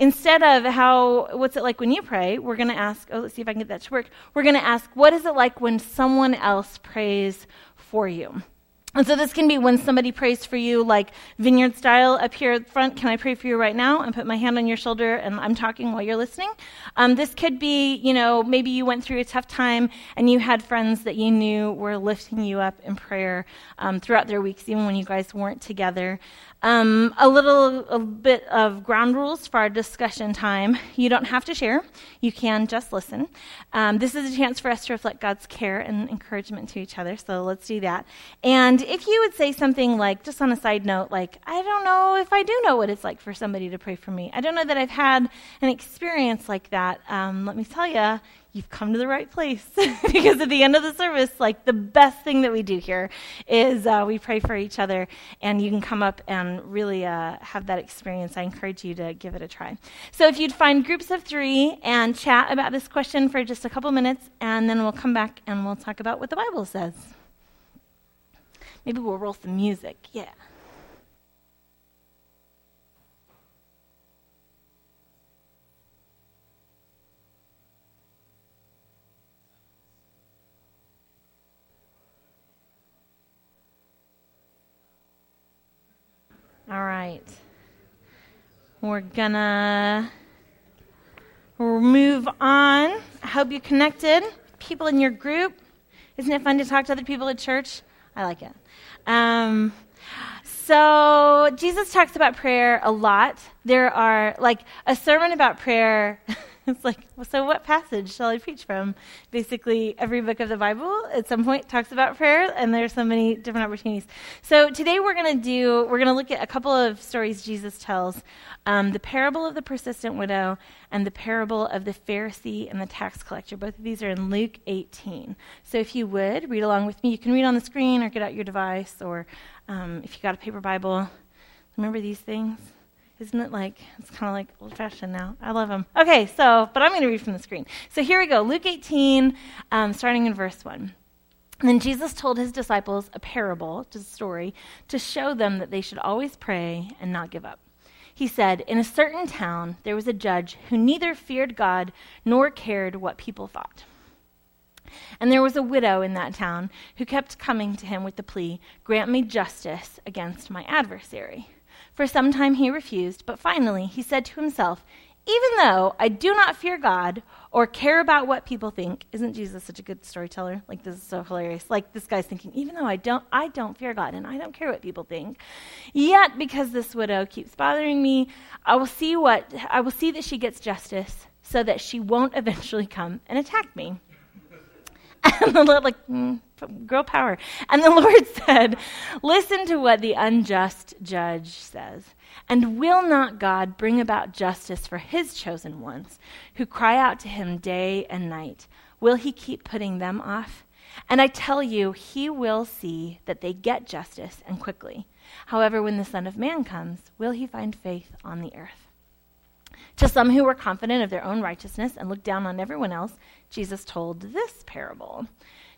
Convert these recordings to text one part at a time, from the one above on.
instead of how, what's it like when you pray, we're going to ask, oh, let's see if I can get that to work. We're going to ask, what is it like when someone else prays for you? And so this can be when somebody prays for you, like vineyard style up here at front. Can I pray for you right now? And put my hand on your shoulder and I'm talking while you're listening. Um, this could be, you know, maybe you went through a tough time and you had friends that you knew were lifting you up in prayer um, throughout their weeks, even when you guys weren't together. Um, a little a bit of ground rules for our discussion time. You don't have to share, you can just listen. Um, this is a chance for us to reflect God's care and encouragement to each other, so let's do that. And if you would say something like, just on a side note, like, I don't know if I do know what it's like for somebody to pray for me. I don't know that I've had an experience like that. Um, let me tell you, you've come to the right place. Because at the end of the service like the best thing that we do here is uh, we pray for each other and you can come up and really uh, have that experience. I encourage you to give it a try. So if you'd find groups of three and chat about this question for just a couple minutes and then we'll come back and we'll talk about what the bible says. Maybe we'll roll some music. Yeah All right. We're gonna move on. I hope you connected. People in your group. Isn't it fun to talk to other people at church? I like it. Um, so, Jesus talks about prayer a lot. There are, like, a sermon about prayer it's like, so what passage shall I preach from? Basically, every book of the Bible at some point talks about prayer, and there's so many different opportunities. So today we're going to do, we're going to look at a couple of stories Jesus tells um, the parable of the persistent widow and the parable of the Pharisee and the tax collector. Both of these are in Luke 18. So if you would, read along with me. You can read on the screen or get out your device, or um, if you got a paper Bible, remember these things? Isn't it like, it's kind of like old fashioned now? I love them. Okay, so, but I'm going to read from the screen. So here we go Luke 18, um, starting in verse 1. Then Jesus told his disciples a parable, just a story, to show them that they should always pray and not give up. He said, In a certain town there was a judge who neither feared God nor cared what people thought. And there was a widow in that town who kept coming to him with the plea, Grant me justice against my adversary. For some time he refused, but finally he said to himself, Even though I do not fear God or care about what people think, isn't Jesus such a good storyteller? Like this is so hilarious. Like this guy's thinking, even though I don't I don't fear God and I don't care what people think, yet because this widow keeps bothering me, I will see what I will see that she gets justice so that she won't eventually come and attack me. And the like, mm, girl power. And the Lord said, Listen to what the unjust judge says. And will not God bring about justice for his chosen ones who cry out to him day and night? Will he keep putting them off? And I tell you, he will see that they get justice and quickly. However, when the Son of Man comes, will he find faith on the earth? To some who were confident of their own righteousness and looked down on everyone else, Jesus told this parable.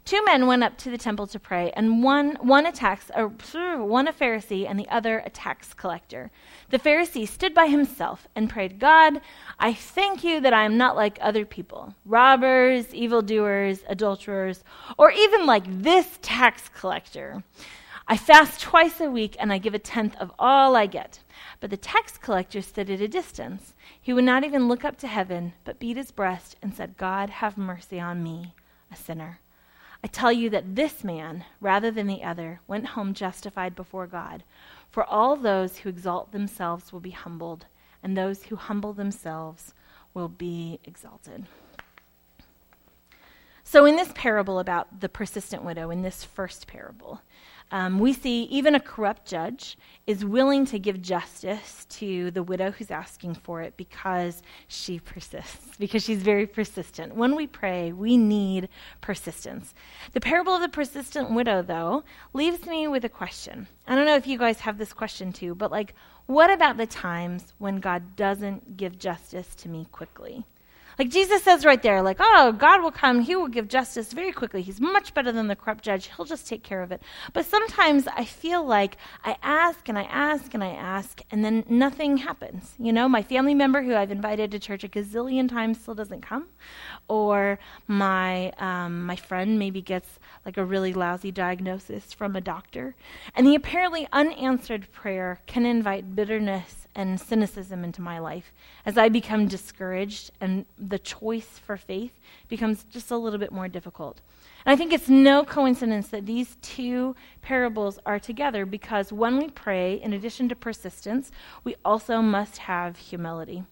Two men went up to the temple to pray, and one, one attacks a, one a Pharisee and the other a tax collector. The Pharisee stood by himself and prayed, God, I thank you that I am not like other people, robbers, evildoers, adulterers, or even like this tax collector. I fast twice a week and I give a tenth of all I get. But the tax collector stood at a distance. He would not even look up to heaven, but beat his breast and said, God, have mercy on me, a sinner. I tell you that this man, rather than the other, went home justified before God. For all those who exalt themselves will be humbled, and those who humble themselves will be exalted. So, in this parable about the persistent widow, in this first parable, um, we see even a corrupt judge is willing to give justice to the widow who's asking for it because she persists, because she's very persistent. When we pray, we need persistence. The parable of the persistent widow, though, leaves me with a question. I don't know if you guys have this question too, but like, what about the times when God doesn't give justice to me quickly? Like Jesus says right there, like, oh, God will come, he will give justice very quickly. He's much better than the corrupt judge. He'll just take care of it. But sometimes I feel like I ask and I ask and I ask, and then nothing happens. You know, my family member who I've invited to church a gazillion times still doesn't come. Or my um, my friend maybe gets like a really lousy diagnosis from a doctor. And the apparently unanswered prayer can invite bitterness and cynicism into my life as I become discouraged and the choice for faith becomes just a little bit more difficult. And I think it's no coincidence that these two parables are together because when we pray, in addition to persistence, we also must have humility.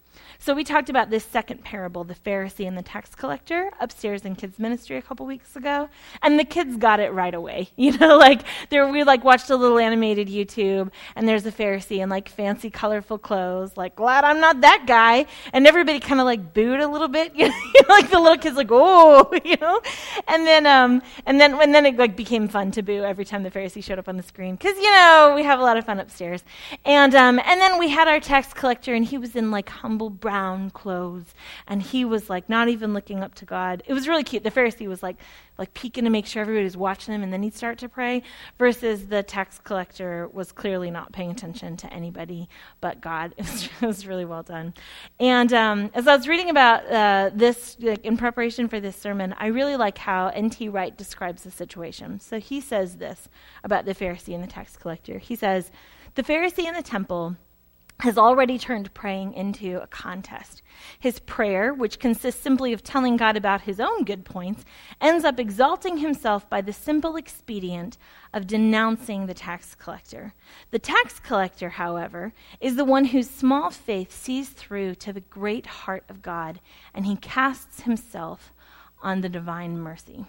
So we talked about this second parable, the Pharisee and the tax collector, upstairs in kids ministry a couple weeks ago, and the kids got it right away. You know, like there we like watched a little animated YouTube, and there's a Pharisee in like fancy, colorful clothes, like glad I'm not that guy, and everybody kind of like booed a little bit, you know, like the little kids like oh, you know, and then um and then and then it like became fun to boo every time the Pharisee showed up on the screen. Because you know we have a lot of fun upstairs, and um and then we had our tax collector, and he was in like humble brown clothes, and he was like not even looking up to God. It was really cute. The Pharisee was like like peeking to make sure everybody was watching him, and then he'd start to pray. Versus the tax collector was clearly not paying attention to anybody but God. It was, it was really well done. And um, as I was reading about uh, this like, in preparation for this sermon, I really like how N.T. Wright describes the situation. So he says this about the Pharisee and the tax collector. He says, "The Pharisee in the temple." Has already turned praying into a contest. His prayer, which consists simply of telling God about his own good points, ends up exalting himself by the simple expedient of denouncing the tax collector. The tax collector, however, is the one whose small faith sees through to the great heart of God, and he casts himself on the divine mercy.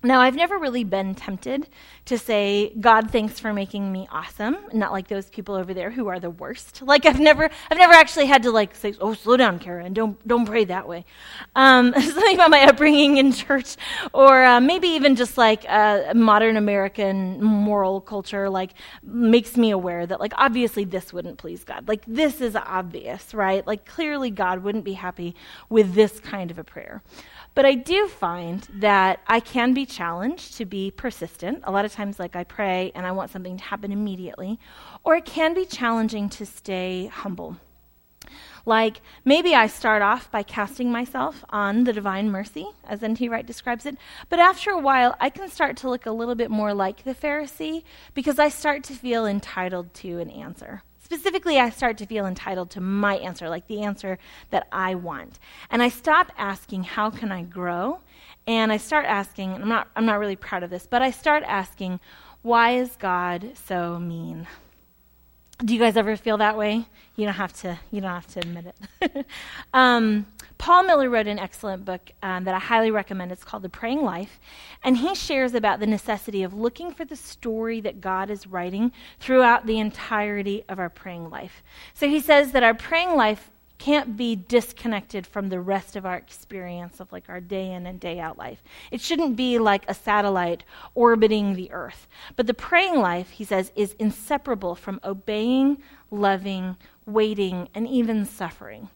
Now, I've never really been tempted to say, God, thanks for making me awesome. Not like those people over there who are the worst. Like, I've never, I've never actually had to, like, say, oh, slow down, Kara, and don't, don't pray that way. Um, something about my upbringing in church, or uh, maybe even just like uh, modern American moral culture, like, makes me aware that, like, obviously this wouldn't please God. Like, this is obvious, right? Like, clearly God wouldn't be happy with this kind of a prayer. But I do find that I can be challenged to be persistent. A lot of times, like I pray and I want something to happen immediately. Or it can be challenging to stay humble. Like maybe I start off by casting myself on the divine mercy, as N.T. Wright describes it, but after a while I can start to look a little bit more like the Pharisee because I start to feel entitled to an answer. Specifically, I start to feel entitled to my answer, like the answer that I want. And I stop asking, how can I grow? And I start asking, I'm not, I'm not really proud of this, but I start asking, why is God so mean? Do you guys ever feel that way? You don't have to. You don't have to admit it. um, Paul Miller wrote an excellent book um, that I highly recommend. It's called The Praying Life. And he shares about the necessity of looking for the story that God is writing throughout the entirety of our praying life. So he says that our praying life can't be disconnected from the rest of our experience of like our day in and day out life. It shouldn't be like a satellite orbiting the earth. But the praying life, he says, is inseparable from obeying, loving, waiting, and even suffering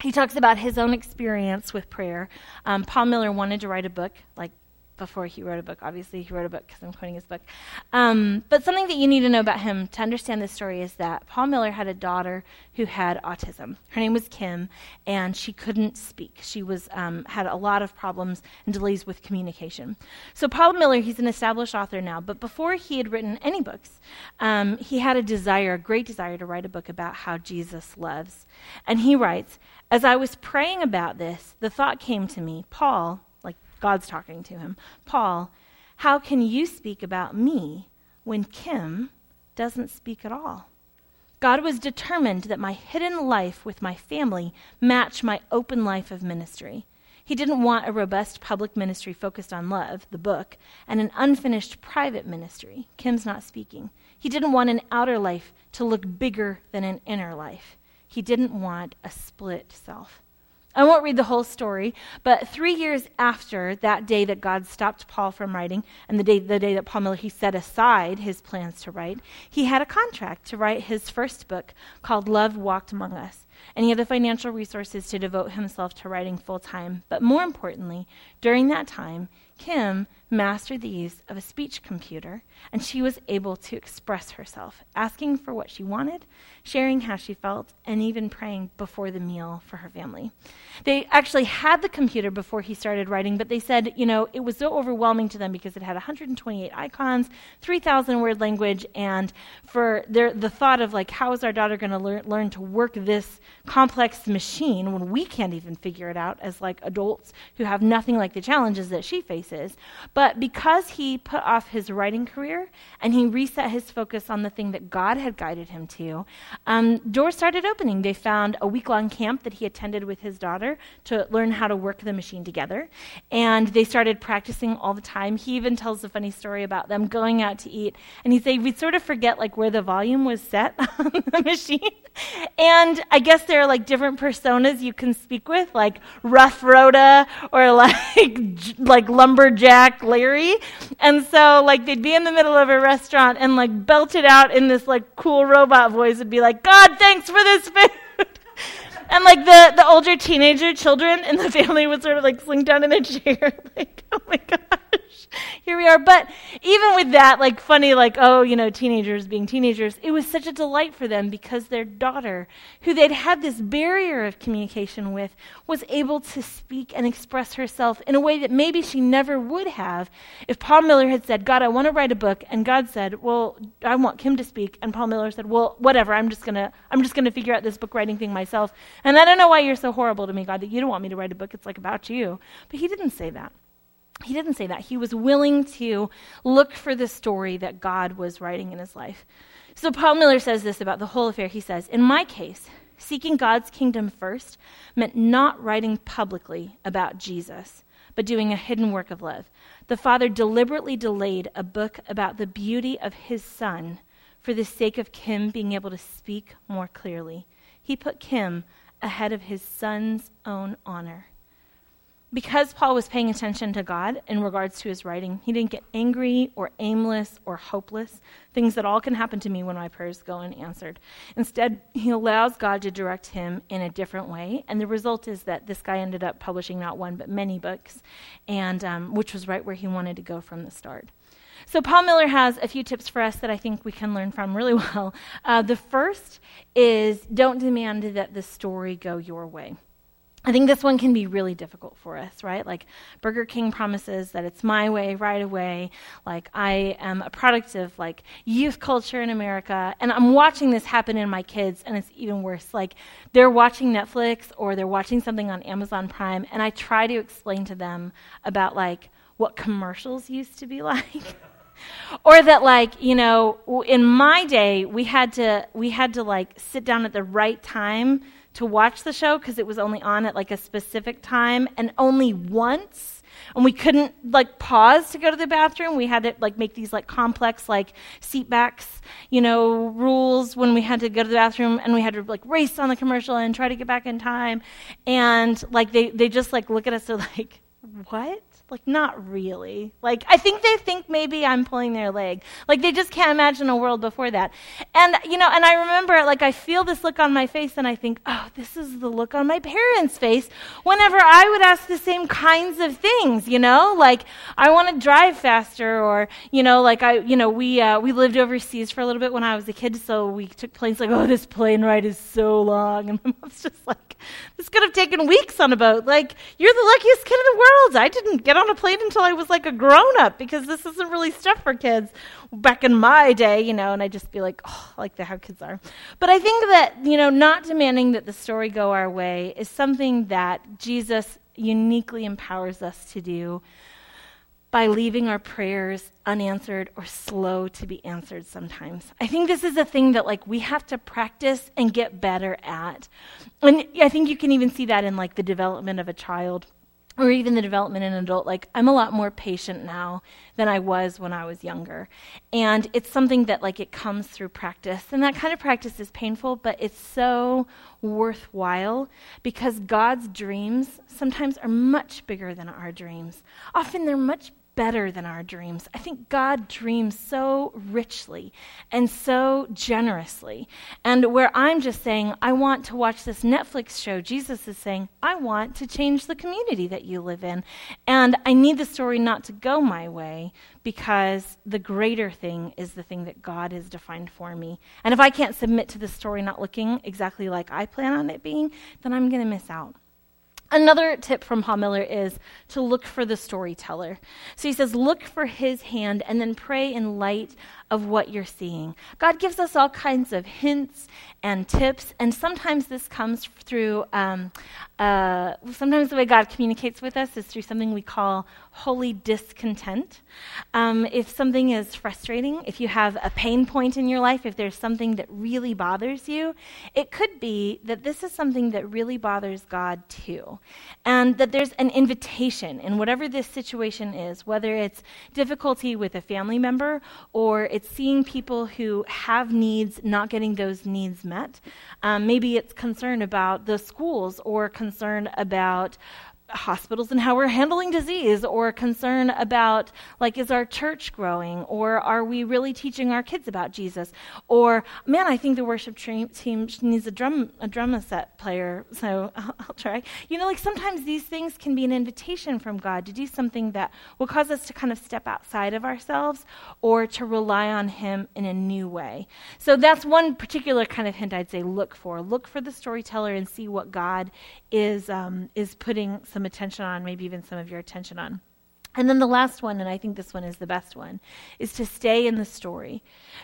he talks about his own experience with prayer. Um, Paul Miller wanted to write a book, like before he wrote a book. Obviously, he wrote a book because I'm quoting his book. Um, but something that you need to know about him to understand this story is that Paul Miller had a daughter who had autism. Her name was Kim, and she couldn't speak. She was um, had a lot of problems and delays with communication. So Paul Miller, he's an established author now, but before he had written any books, um, he had a desire, a great desire, to write a book about how Jesus loves. And he writes, as I was praying about this, the thought came to me, Paul God's talking to him. Paul, how can you speak about me when Kim doesn't speak at all? God was determined that my hidden life with my family match my open life of ministry. He didn't want a robust public ministry focused on love, the book, and an unfinished private ministry. Kim's not speaking. He didn't want an outer life to look bigger than an inner life. He didn't want a split self. I won't read the whole story, but three years after that day that God stopped Paul from writing, and the day, the day that Paul Miller he set aside his plans to write, he had a contract to write his first book called Love Walked Among Us. and he had the financial resources to devote himself to writing full time. But more importantly, during that time, Kim mastered the use of a speech computer, and she was able to express herself, asking for what she wanted, sharing how she felt, and even praying before the meal for her family. They actually had the computer before he started writing, but they said, you know, it was so overwhelming to them because it had 128 icons, 3,000 word language, and for their, the thought of, like, how is our daughter going to learn, learn to work this complex machine when we can't even figure it out as, like, adults who have nothing like the challenges that she faces. But because he put off his writing career and he reset his focus on the thing that God had guided him to, um, doors started opening. They found a week long camp that he attended with his daughter to learn how to work the machine together. And they started practicing all the time. He even tells a funny story about them going out to eat. And he said, we'd sort of forget like where the volume was set on the machine. And I guess there are like different personas you can speak with, like Rough Rhoda or like, like Lumberjack Larry. And so, like, they'd be in the middle of a restaurant and, like, belt it out in this, like, cool robot voice and be like, God, thanks for this food. and, like, the, the older teenager children in the family would sort of, like, slink down in their chair, like, oh my gosh, here we are. But even with that, like, funny, like, oh, you know, teenagers being teenagers, it was such a delight for them because their daughter, who they'd had this barrier of communication with, was able to speak and express herself in a way that maybe she never would have if Paul Miller had said, God, I want to write a book, and God said, Well, I want Kim to speak, and Paul Miller said, Well, whatever, I'm just gonna I'm just gonna figure out this book writing thing myself. And I don't know why you're so horrible to me, God, that you don't want me to write a book. It's like about you. But he didn't say that. He didn't say that. He was willing to look for the story that God was writing in his life. So Paul Miller says this about the whole affair. He says, In my case, seeking God's kingdom first meant not writing publicly about Jesus, but doing a hidden work of love. The Father deliberately delayed a book about the beauty of his Son for the sake of Kim being able to speak more clearly. He put Kim ahead of his Son's own honor because Paul was paying attention to God in regards to his writing, he didn't get angry or aimless or hopeless, things that all can happen to me when my prayers go unanswered. Instead, he allows God to direct him in a different way, and the result is that this guy ended up publishing not one but many books, and um, which was right where he wanted to go from the start. So, Paul Miller has a few tips for us that I think we can learn from really well. Uh, the first is don't demand that the story go your way. I think this one can be really difficult for us, right? Like Burger King promises that it's my way right away. Like I am a product of like youth culture in America, and I'm watching this happen in my kids, and it's even worse. Like they're watching Netflix or they're watching something on Amazon Prime, and I try to explain to them about like what commercials used to be like. or that like you know in my day we had to we had to like sit down at the right time to watch the show because it was only on at like a specific time and only once. And we couldn't like pause to go to the bathroom. We had to like make these like complex like seat backs you know rules when we had to go to the bathroom and we had to like race on the commercial and try to get back in time. And like they they just like look at us and like what like, not really. Like, I think they think maybe I'm pulling their leg. Like, they just can't imagine a world before that. And, you know, and I remember, like, I feel this look on my face, and I think, oh, this is the look on my parents' face whenever I would ask the same kinds of things, you know? Like, I want to drive faster, or, you know, like, I, you know, we, uh, we lived overseas for a little bit when I was a kid, so we took planes, like, oh, this plane ride is so long. And my mom's just like, this could have taken weeks on a boat. Like, you're the luckiest kid in the world. I didn't get on a plane until I was like a grown up because this isn't really stuff for kids back in my day, you know, and I just be like, oh, like the how kids are. But I think that, you know, not demanding that the story go our way is something that Jesus uniquely empowers us to do by leaving our prayers unanswered or slow to be answered sometimes. I think this is a thing that like we have to practice and get better at. And I think you can even see that in like the development of a child or even the development in an adult, like I'm a lot more patient now than I was when I was younger. And it's something that like it comes through practice. And that kind of practice is painful, but it's so worthwhile because God's dreams sometimes are much bigger than our dreams. Often they're much better than our dreams. I think God dreams so richly and so generously. And where I'm just saying, I want to watch this Netflix show, Jesus is saying, I want to change the community that you live in. And I need the story not to go my way because the greater thing is the thing that God has defined for me. And if I can't submit to the story not looking exactly like I plan on it being, then I'm going to miss out. Another tip from Paul Miller is to look for the storyteller. So he says, look for his hand and then pray in light of what you're seeing. God gives us all kinds of hints and tips, and sometimes this comes through, um, uh, sometimes the way God communicates with us is through something we call holy discontent. Um, if something is frustrating, if you have a pain point in your life, if there's something that really bothers you, it could be that this is something that really bothers God too. And that there's an invitation in whatever this situation is, whether it's difficulty with a family member or it's seeing people who have needs not getting those needs met. Um, maybe it's concern about the schools or concern about hospitals and how we're handling disease or concern about like is our church growing or are we really teaching our kids about jesus? Or man i think the worship team needs a drum a drum set player so I'll, I'll, try. You know like sometimes these things can be an invitation from god to do something that will cause us to kind of step outside of ourselves or to rely on him in a new way. So that's one particular kind of hint i'd say look for. Look for the storyteller and see what god is um, is putting some attention on, maybe even some of your attention on. And then the last one, and I think this one is the best one, is to stay in the story.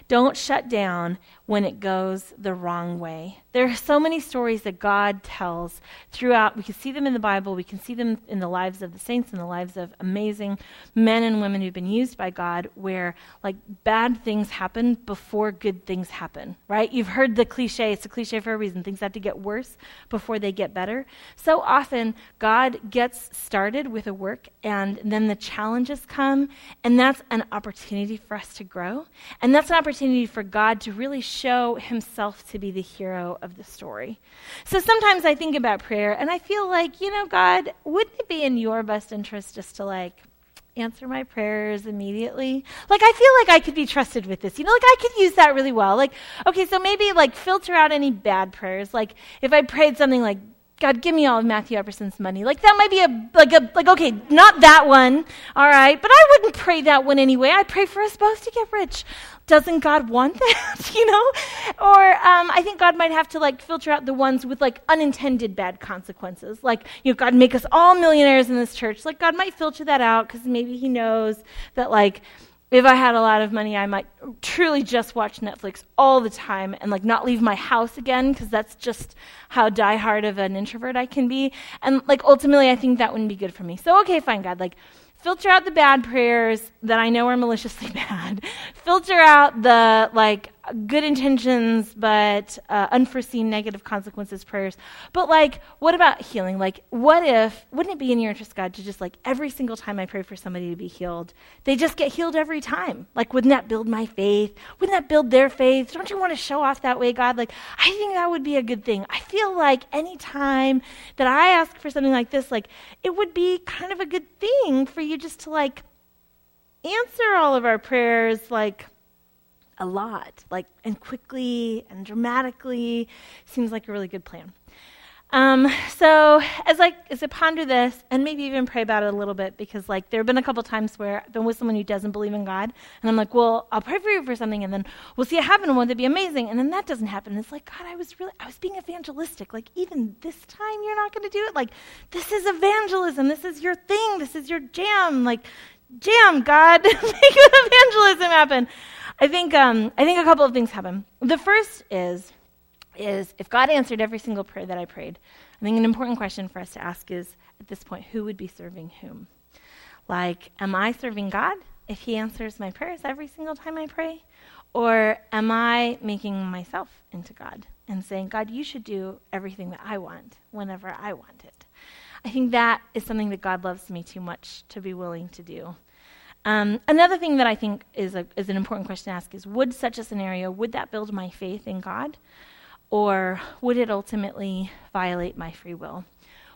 Don't shut down when it goes the wrong way. There are so many stories that God tells throughout. We can see them in the Bible, we can see them in the lives of the saints, in the lives of amazing men and women who've been used by God, where like bad things happen before good things happen, right? You've heard the cliche, it's a cliche for a reason. Things have to get worse before they get better. So often, God gets started with a work, and then the challenges come, and that's an opportunity for us to grow. And that's an opportunity for God to really show himself to be the hero of the story. So sometimes I think about prayer and I feel like, you know, God, wouldn't it be in your best interest just to like answer my prayers immediately. Like I feel like I could be trusted with this. You know, like I could use that really well. Like okay, so maybe like filter out any bad prayers. Like if I prayed something like God, give me all of Matthew Epperson's money. Like that might be a like a like okay, not that one, all right. But I wouldn't pray that one anyway. I pray for us both to get rich. Doesn't God want that? you know, or um, I think God might have to like filter out the ones with like unintended bad consequences. Like you know, God make us all millionaires in this church. Like God might filter that out because maybe He knows that like if I had a lot of money, I might truly just watch Netflix all the time and like not leave my house again because that's just how diehard of an introvert I can be. And like ultimately, I think that wouldn't be good for me. So okay, fine, God, like filter out the bad prayers that I know are maliciously bad. filter out the like good intentions but uh, unforeseen negative consequences prayers. But like what about healing? Like what if wouldn't it be in your interest god to just like every single time i pray for somebody to be healed they just get healed every time? Like wouldn't that build my faith? Wouldn't that build their faith? Don't you want to show off that way god? Like i think that would be a good thing. I feel like any time that i ask for something like this like it would be kind of a good thing for you just to like answer all of our prayers like a lot, like and quickly and dramatically. Seems like a really good plan. Um, so as I as I ponder this and maybe even pray about it a little bit, because like there have been a couple times where I've been with someone who doesn't believe in God, and I'm like, well, I'll pray for you for something, and then we'll see it happen, and won't it be amazing? And then that doesn't happen. And It's like God, I was really I was being evangelistic. Like even this time, you're not going to do it. Like this is evangelism. This is your thing. This is your jam. Like jam, God, make evangelism happen. I think, um, I think a couple of things happen. The first is, is if God answered every single prayer that I prayed, I think an important question for us to ask is at this point, who would be serving whom? Like, am I serving God if He answers my prayers every single time I pray? Or am I making myself into God and saying, God, you should do everything that I want whenever I want it? I think that is something that God loves me too much to be willing to do. Um, another thing that I think is, a, is an important question to ask is would such a scenario, would that build my faith in God? Or would it ultimately violate my free will?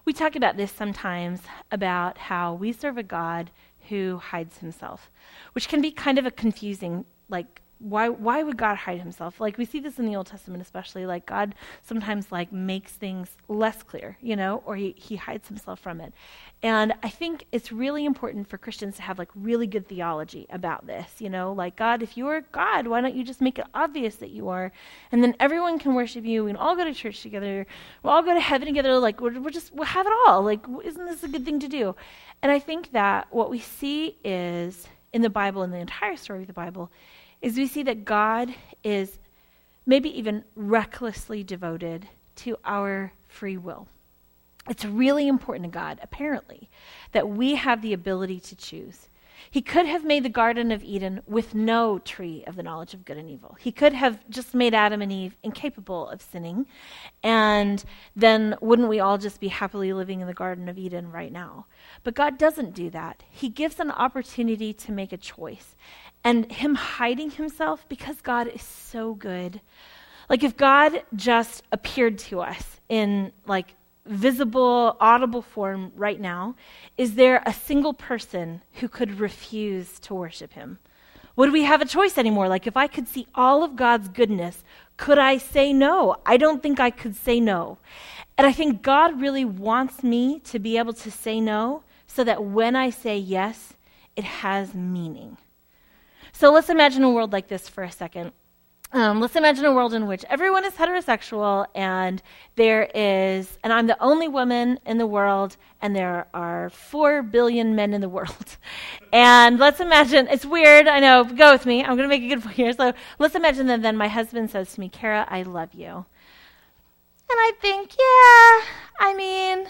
We talk about this sometimes about how we serve a God who hides himself, which can be kind of a confusing like why why would God hide himself? Like we see this in the Old Testament especially, like God sometimes like makes things less clear, you know, or he, he hides himself from it. And I think it's really important for Christians to have like really good theology about this, you know, like God, if you are God, why don't you just make it obvious that you are? And then everyone can worship you. We can all go to church together. We'll all go to heaven together. Like we're, we're just we'll have it all. Like isn't this a good thing to do? And I think that what we see is in the Bible, in the entire story of the Bible, is we see that God is maybe even recklessly devoted to our free will. It's really important to God, apparently, that we have the ability to choose. He could have made the Garden of Eden with no tree of the knowledge of good and evil. He could have just made Adam and Eve incapable of sinning, and then wouldn't we all just be happily living in the Garden of Eden right now? But God doesn't do that. He gives an opportunity to make a choice. And Him hiding Himself, because God is so good. Like if God just appeared to us in like visible, audible form right now, is there a single person who could refuse to worship him? Would we have a choice anymore? Like, if I could see all of God's goodness, could I say no? I don't think I could say no. And I think God really wants me to be able to say no so that when I say yes, it has meaning. So let's imagine a world like this for a second. Um, let's imagine a world in which everyone is heterosexual and there is, and I'm the only woman in the world, and there are four billion men in the world. And let's imagine, it's weird, I know, go with me, I'm going to make a good point here. So let's imagine that then my husband says to me, Kara, I love you. And I think, yeah, I mean,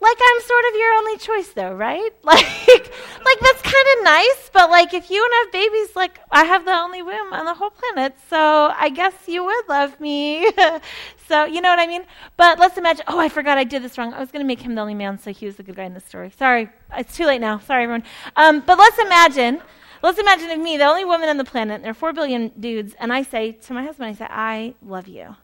like I'm sort of your only choice though, right? Like like that's kind of nice, but like if you want to have babies, like I have the only womb on the whole planet, so I guess you would love me. so you know what I mean? But let's imagine oh, I forgot I did this wrong. I was going to make him the only man so he was the good guy in the story. Sorry. It's too late now. Sorry everyone. Um, but let's imagine Let's imagine if me, the only woman on the planet, and there are four billion dudes, and I say to my husband, I say, I love you.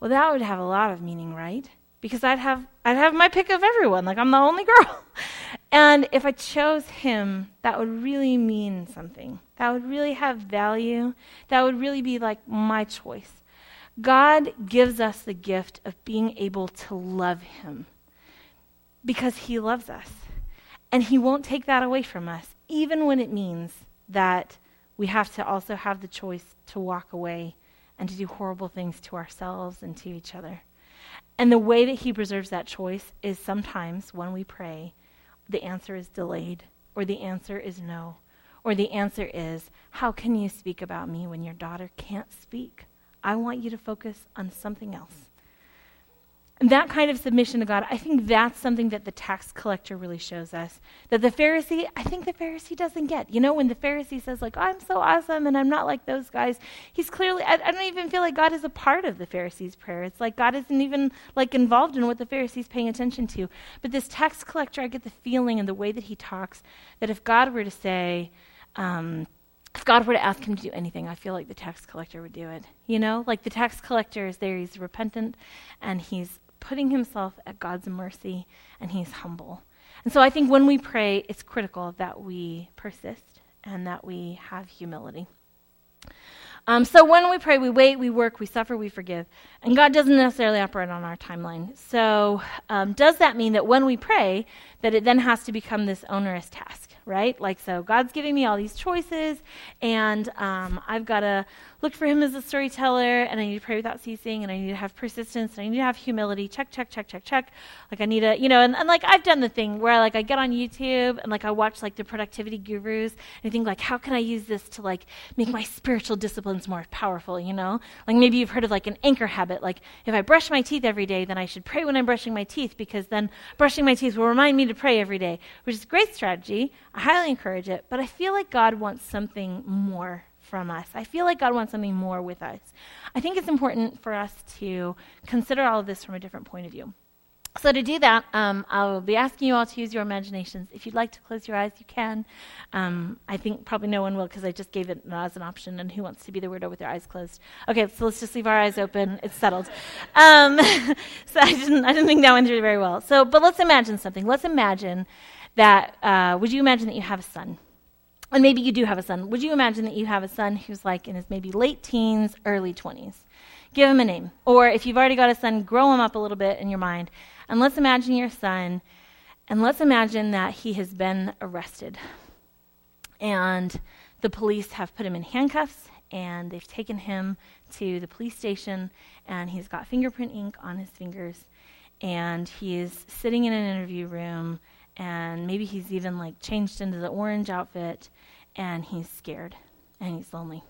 Well, that would have a lot of meaning, right? Because I'd have I'd have my pick of everyone. Like I'm the only girl. and if I chose him, that would really mean something. That would really have value. That would really be like my choice. God gives us the gift of being able to love him because he loves us. And he won't take that away from us, even when it means that we have to also have the choice to walk away and to do horrible things to ourselves and to each other. And the way that he preserves that choice is sometimes when we pray, the answer is delayed, or the answer is no, or the answer is, How can you speak about me when your daughter can't speak? I want you to focus on something else. And that kind of submission to God, I think that's something that the tax collector really shows us. That the Pharisee, I think the Pharisee doesn't get. You know, when the Pharisee says, like, I'm so awesome and I'm not like those guys, he's clearly, I, I, don't even feel like God is a part of the Pharisee's prayer. It's like God isn't even like involved in what the Pharisee's paying attention to. But this tax collector, I get the feeling and the way that he talks that if God were to say, um, if God were to ask him to do anything, I feel like the tax collector would do it. You know, like the tax collector is there, he's repentant, and he's putting himself at God's mercy and he's humble. And so I think when we pray, it's critical that we persist and that we have humility. Um, so when we pray, we wait, we work, we suffer, we forgive. And God doesn't necessarily operate on our timeline. So um, does that mean that when we pray, that it then has to become this onerous task? right? Like, so God's giving me all these choices, and um, I've got to look for Him as a storyteller, and I need to pray without ceasing, and I need to have persistence, and I need to have humility. Check, check, check, check, check. Like, I need to, you know, and, and like I've done the thing where like I get on YouTube and like I watch like the productivity gurus, and I think like, how can I use this to like make my spiritual disciplines more powerful? You know, like maybe you've heard of like an anchor habit. Like, if I brush my teeth every day, then I should pray when I'm brushing my teeth because then brushing my teeth will remind me to pray every day, which is a great strategy. I highly encourage it, but I feel like God wants something more from us. I feel like God wants something more with us. I think it's important for us to consider all of this from a different point of view. So, to do that, um, I'll be asking you all to use your imaginations. If you'd like to close your eyes, you can. Um, I think probably no one will because I just gave it as an option. And who wants to be the weirdo with their eyes closed? Okay, so let's just leave our eyes open. It's settled. Um, so I didn't, I didn't think that went through very well. So, but let's imagine something. Let's imagine that. Uh, would you imagine that you have a son? And maybe you do have a son. Would you imagine that you have a son who's like in his maybe late teens, early twenties? Give him a name. Or if you've already got a son, grow him up a little bit in your mind and let's imagine your son, and let's imagine that he has been arrested. And the police have put him in handcuffs, and they've taken him to the police station, and he's got fingerprint ink on his fingers, and he is sitting in an interview room, and maybe he's even like changed into the orange outfit, and he's scared, and he's lonely.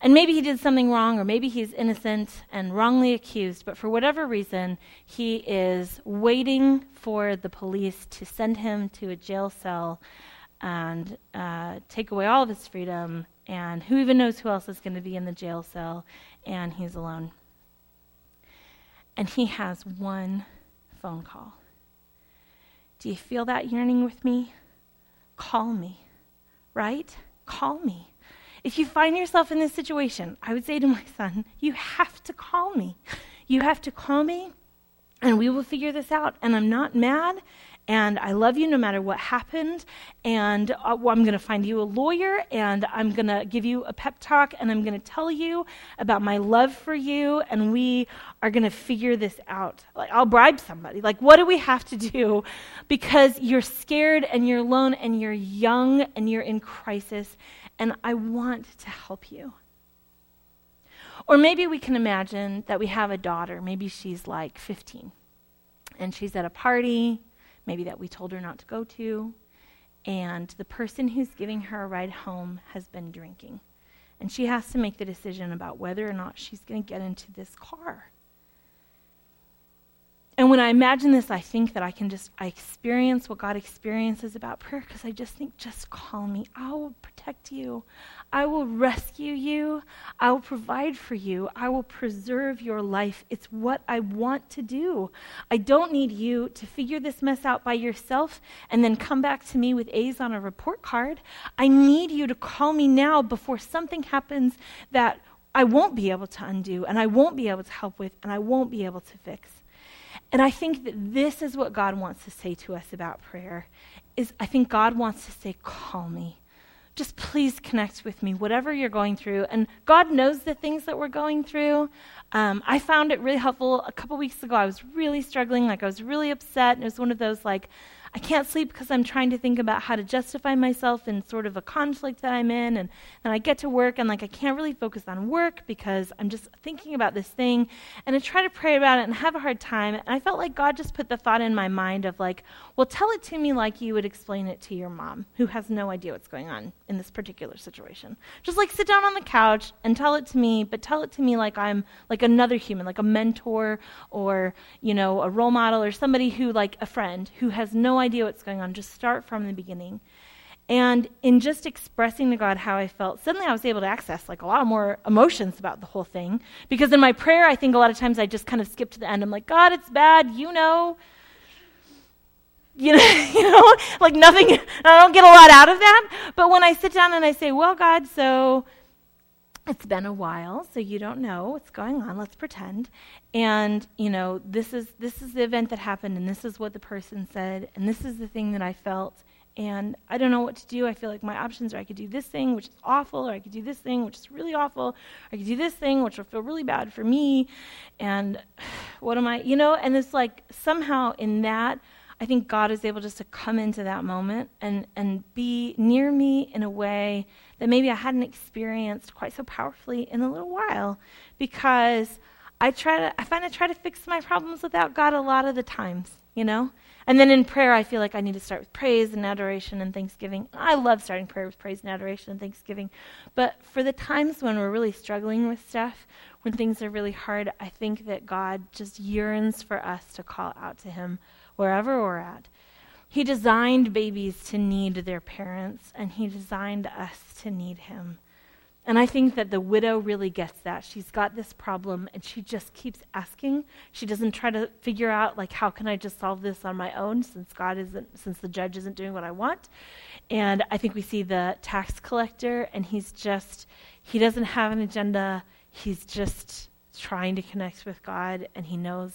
And maybe he did something wrong, or maybe he's innocent and wrongly accused, but for whatever reason, he is waiting for the police to send him to a jail cell and uh, take away all of his freedom. And who even knows who else is going to be in the jail cell? And he's alone. And he has one phone call. Do you feel that yearning with me? Call me, right? Call me. If you find yourself in this situation, I would say to my son, you have to call me. You have to call me, and we will figure this out. And I'm not mad, and I love you no matter what happened. And uh, I'm going to find you a lawyer, and I'm going to give you a pep talk, and I'm going to tell you about my love for you, and we are going to figure this out. Like, I'll bribe somebody. Like, what do we have to do? Because you're scared, and you're alone, and you're young, and you're in crisis, and I want to help you. Or maybe we can imagine that we have a daughter. Maybe she's like 15 and she's at a party, maybe that we told her not to go to, and the person who's giving her a ride home has been drinking. And she has to make the decision about whether or not she's going to get into this car. And when I imagine this, I think that I can just I experience what God experiences about prayer because I just think, just call me. I will protect you. I will rescue you. I will provide for you. I will preserve your life. It's what I want to do. I don't need you to figure this mess out by yourself and then come back to me with A's on a report card. I need you to call me now before something happens that I won't be able to undo and I won't be able to help with and I won't be able to fix. And I think that this is what God wants to say to us about prayer is I think God wants to say call me. Just please connect with me, whatever you're going through. And God knows the things that we're going through. Um, I found it really helpful. A couple weeks ago, I was really struggling. Like, I was really upset. And it was one of those, like, I can't sleep because I'm trying to think about how to justify myself in sort of a conflict that I'm in. And then I get to work and like I can't really focus on work because I'm just thinking about this thing. And I try to pray about it and have a hard time. And I felt like God just put the thought in my mind of like, well, tell it to me like you would explain it to your mom who has no idea what's going on in this particular situation. Just like sit down on the couch and tell it to me, but tell it to me like I'm like another human, like a mentor or, you know, a role model or somebody who like a friend who has no idea what's going on. Just start from the beginning. And in just expressing to God how I felt, suddenly I was able to access like a lot more emotions about the whole thing. Because in my prayer, I think a lot of times I just kind of skip to the end. I'm like, God, it's bad, you know. You know, you know, like nothing. I don't get a lot out of that. But when I sit down and I say, "Well, God, so it's been a while, so you don't know what's going on. Let's pretend. And, you know, this is this is the event that happened and this is what the person said and this is the thing that I felt and I don't know what to do. I feel like my options are I could do this thing, which is awful, or I could do this thing, which is really awful, or I could do this thing, which will feel really bad for me. And what am I, you know? And it's like somehow in that, I think God is able just to come into that moment and, and be near me in a way that maybe I hadn't experienced quite so powerfully in a little while because I try to I find I try to fix my problems without God a lot of the times, you know? And then in prayer I feel like I need to start with praise and adoration and thanksgiving. I love starting prayer with praise and adoration and thanksgiving. But for the times when we're really struggling with stuff, when things are really hard, I think that God just yearns for us to call out to him wherever we're at. He designed babies to need their parents, and He designed us to need Him. And I think that the widow really gets that. She's got this problem and she just keeps asking. She doesn't try to figure out like how can I just solve this on my own since God isn't since the judge isn't doing what I want. And I think we see the tax collector and he's just he doesn't have an agenda. He's just trying to connect with God and he knows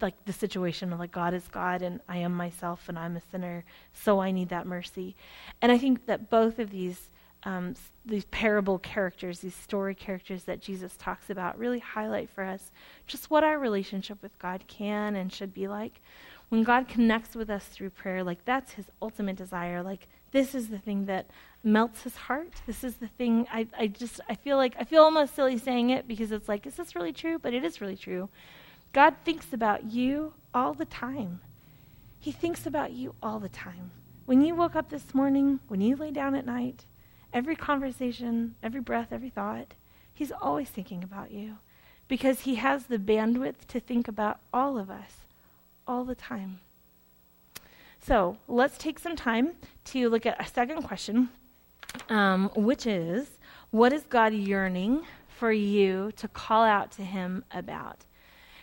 like the situation of like God is God and I am myself and I'm a sinner, so I need that mercy. And I think that both of these um, these parable characters, these story characters that Jesus talks about, really highlight for us just what our relationship with God can and should be like. When God connects with us through prayer, like that's his ultimate desire. Like this is the thing that melts his heart. This is the thing I, I just I feel like I feel almost silly saying it because it's like, is this really true? But it is really true. God thinks about you all the time. He thinks about you all the time. When you woke up this morning, when you lay down at night, every conversation, every breath, every thought, He's always thinking about you because He has the bandwidth to think about all of us all the time. So let's take some time to look at a second question, um, which is what is God yearning for you to call out to Him about?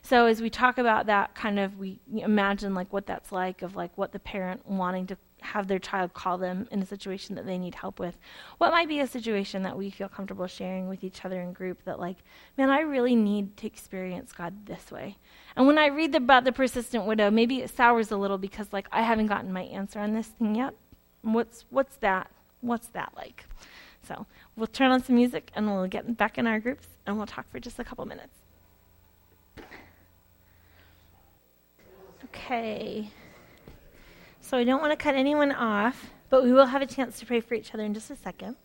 So as we talk about that kind of we imagine like what that's like of like what the parent wanting to have their child call them in a situation that they need help with. What might be a situation that we feel comfortable sharing with each other in group that like, man, I really need to experience God this way. And when I read about the persistent widow, maybe it sours a little because like I haven't gotten my answer on this thing yet. What's what's that? What's that like? So we'll turn on some music and we'll get back in our groups and we'll talk for just a couple minutes. Okay. So I don't want to cut anyone off, but we will have a chance to pray for each other in just a second.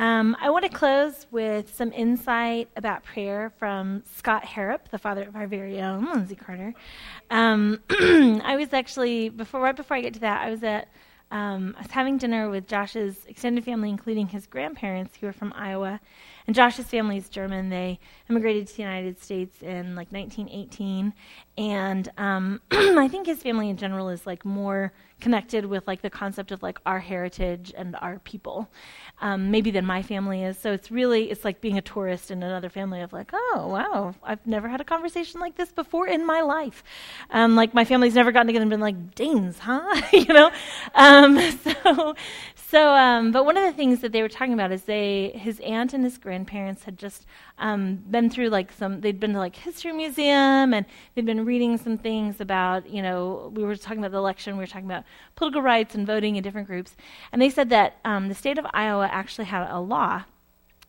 Um, I want to close with some insight about prayer from Scott Harrop, the father of our very own Lindsay Carter. Um, I was actually before, right before I get to that, I was at um, I was having dinner with Josh's extended family, including his grandparents, who are from Iowa. And Josh's family is German. They immigrated to the United States in like 1918. And um, I think his family in general is like more connected with like the concept of like our heritage and our people, um, maybe than my family is. So it's really it's like being a tourist in another family of like, oh wow, I've never had a conversation like this before in my life. Um, like my family's never gotten together and been like Danes, huh? you know. Um, so so, um, but one of the things that they were talking about is they, his aunt and his grandparents had just um, been through like some, they'd been to like history museum and they'd been reading some things about, you know, we were talking about the election, we were talking about political rights and voting in different groups, and they said that um, the state of Iowa actually had a law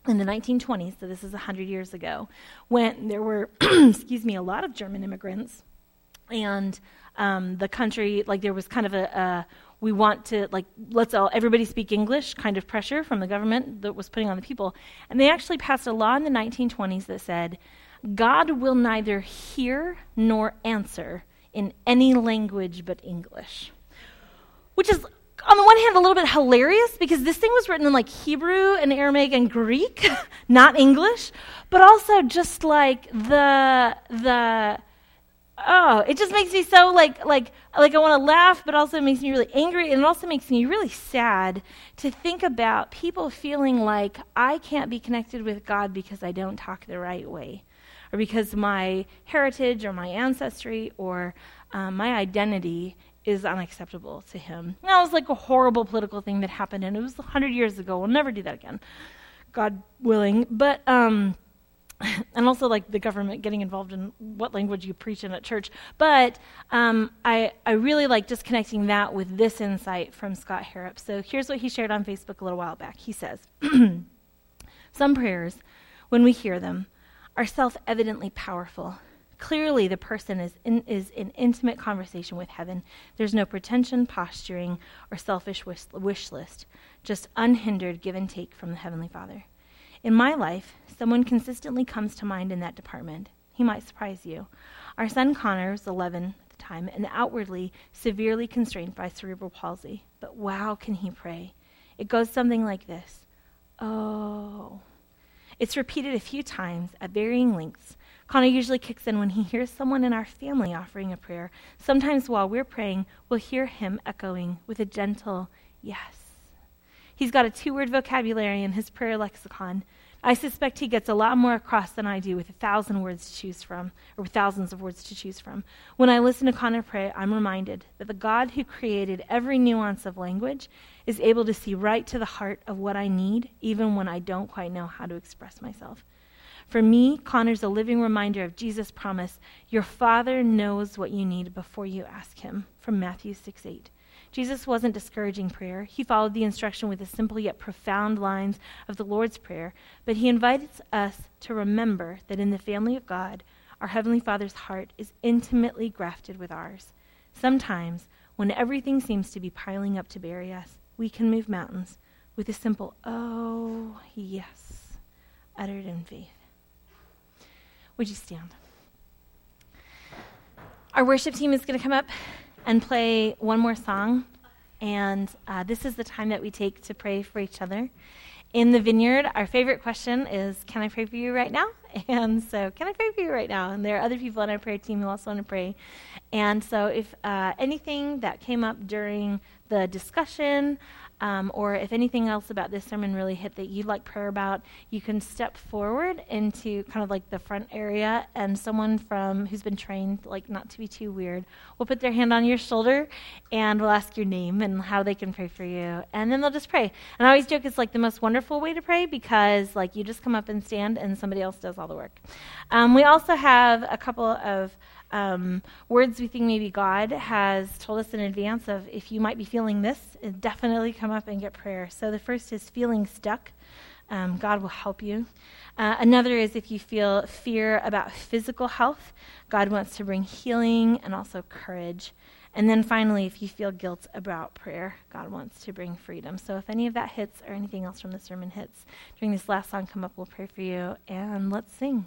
in the 1920s, so this is 100 years ago, when there were, excuse me, a lot of German immigrants, and um, the country, like there was kind of a, a we want to like let's all everybody speak english kind of pressure from the government that was putting on the people. And they actually passed a law in the 1920s that said god will neither hear nor answer in any language but english. Which is on the one hand a little bit hilarious because this thing was written in like hebrew and aramaic and greek not english but also just like the the oh, it just makes me so like like like I want to laugh, but also it makes me really angry, and it also makes me really sad to think about people feeling like I can't be connected with God because I don't talk the right way, or because my heritage or my ancestry or um, my identity is unacceptable to Him. That was like a horrible political thing that happened, and it was hundred years ago. We'll never do that again, God willing. But um, and also like the government getting involved in what language you preach in at church. But um, I, I really like just connecting that with this insight from Scott Harrop. So here's what he shared on Facebook a little while back. He says, Some prayers, when we hear them, are self evidently powerful. Clearly, the person is in, is in intimate conversation with heaven. There's no pretension, posturing, or selfish wish, wish list, just unhindered give and take from the Heavenly Father. In my life, someone consistently comes to mind in that department. He might surprise you. Our son Connor was 11 at the time and outwardly severely constrained by cerebral palsy. But wow, can he pray? It goes something like this Oh. It's repeated a few times at varying lengths. Connor usually kicks in when he hears someone in our family offering a prayer. Sometimes while we're praying, we'll hear him echoing with a gentle yes. He's got a two word vocabulary in his prayer lexicon. I suspect he gets a lot more across than I do with a thousand words to choose from, or thousands of words to choose from. When I listen to Connor pray, I'm reminded that the God who created every nuance of language is able to see right to the heart of what I need, even when I don't quite know how to express myself. For me, Connor's a living reminder of Jesus' promise Your Father knows what you need before you ask Him, from Matthew 6 8. Jesus wasn't discouraging prayer. He followed the instruction with the simple yet profound lines of the Lord's Prayer, but he invites us to remember that in the family of God, our Heavenly Father's heart is intimately grafted with ours. Sometimes, when everything seems to be piling up to bury us, we can move mountains with a simple, oh, yes, uttered in faith. Would you stand? Our worship team is going to come up and play one more song. And uh, this is the time that we take to pray for each other. In the vineyard, our favorite question is Can I pray for you right now? And so, can I pray for you right now? And there are other people on our prayer team who also want to pray. And so, if uh, anything that came up during the discussion, um, or if anything else about this sermon really hit that you'd like prayer about, you can step forward into kind of like the front area, and someone from who's been trained, like not to be too weird, will put their hand on your shoulder, and will ask your name and how they can pray for you, and then they'll just pray. And I always joke it's like the most wonderful way to pray because like you just come up and stand, and somebody else does all the work. Um, we also have a couple of um, words we think maybe God has told us in advance of if you might be feeling this, definitely come up and get prayer. So the first is feeling stuck. Um, God will help you. Uh, another is if you feel fear about physical health, God wants to bring healing and also courage. And then finally, if you feel guilt about prayer, God wants to bring freedom. So if any of that hits or anything else from the sermon hits during this last song, come up, we'll pray for you, and let's sing.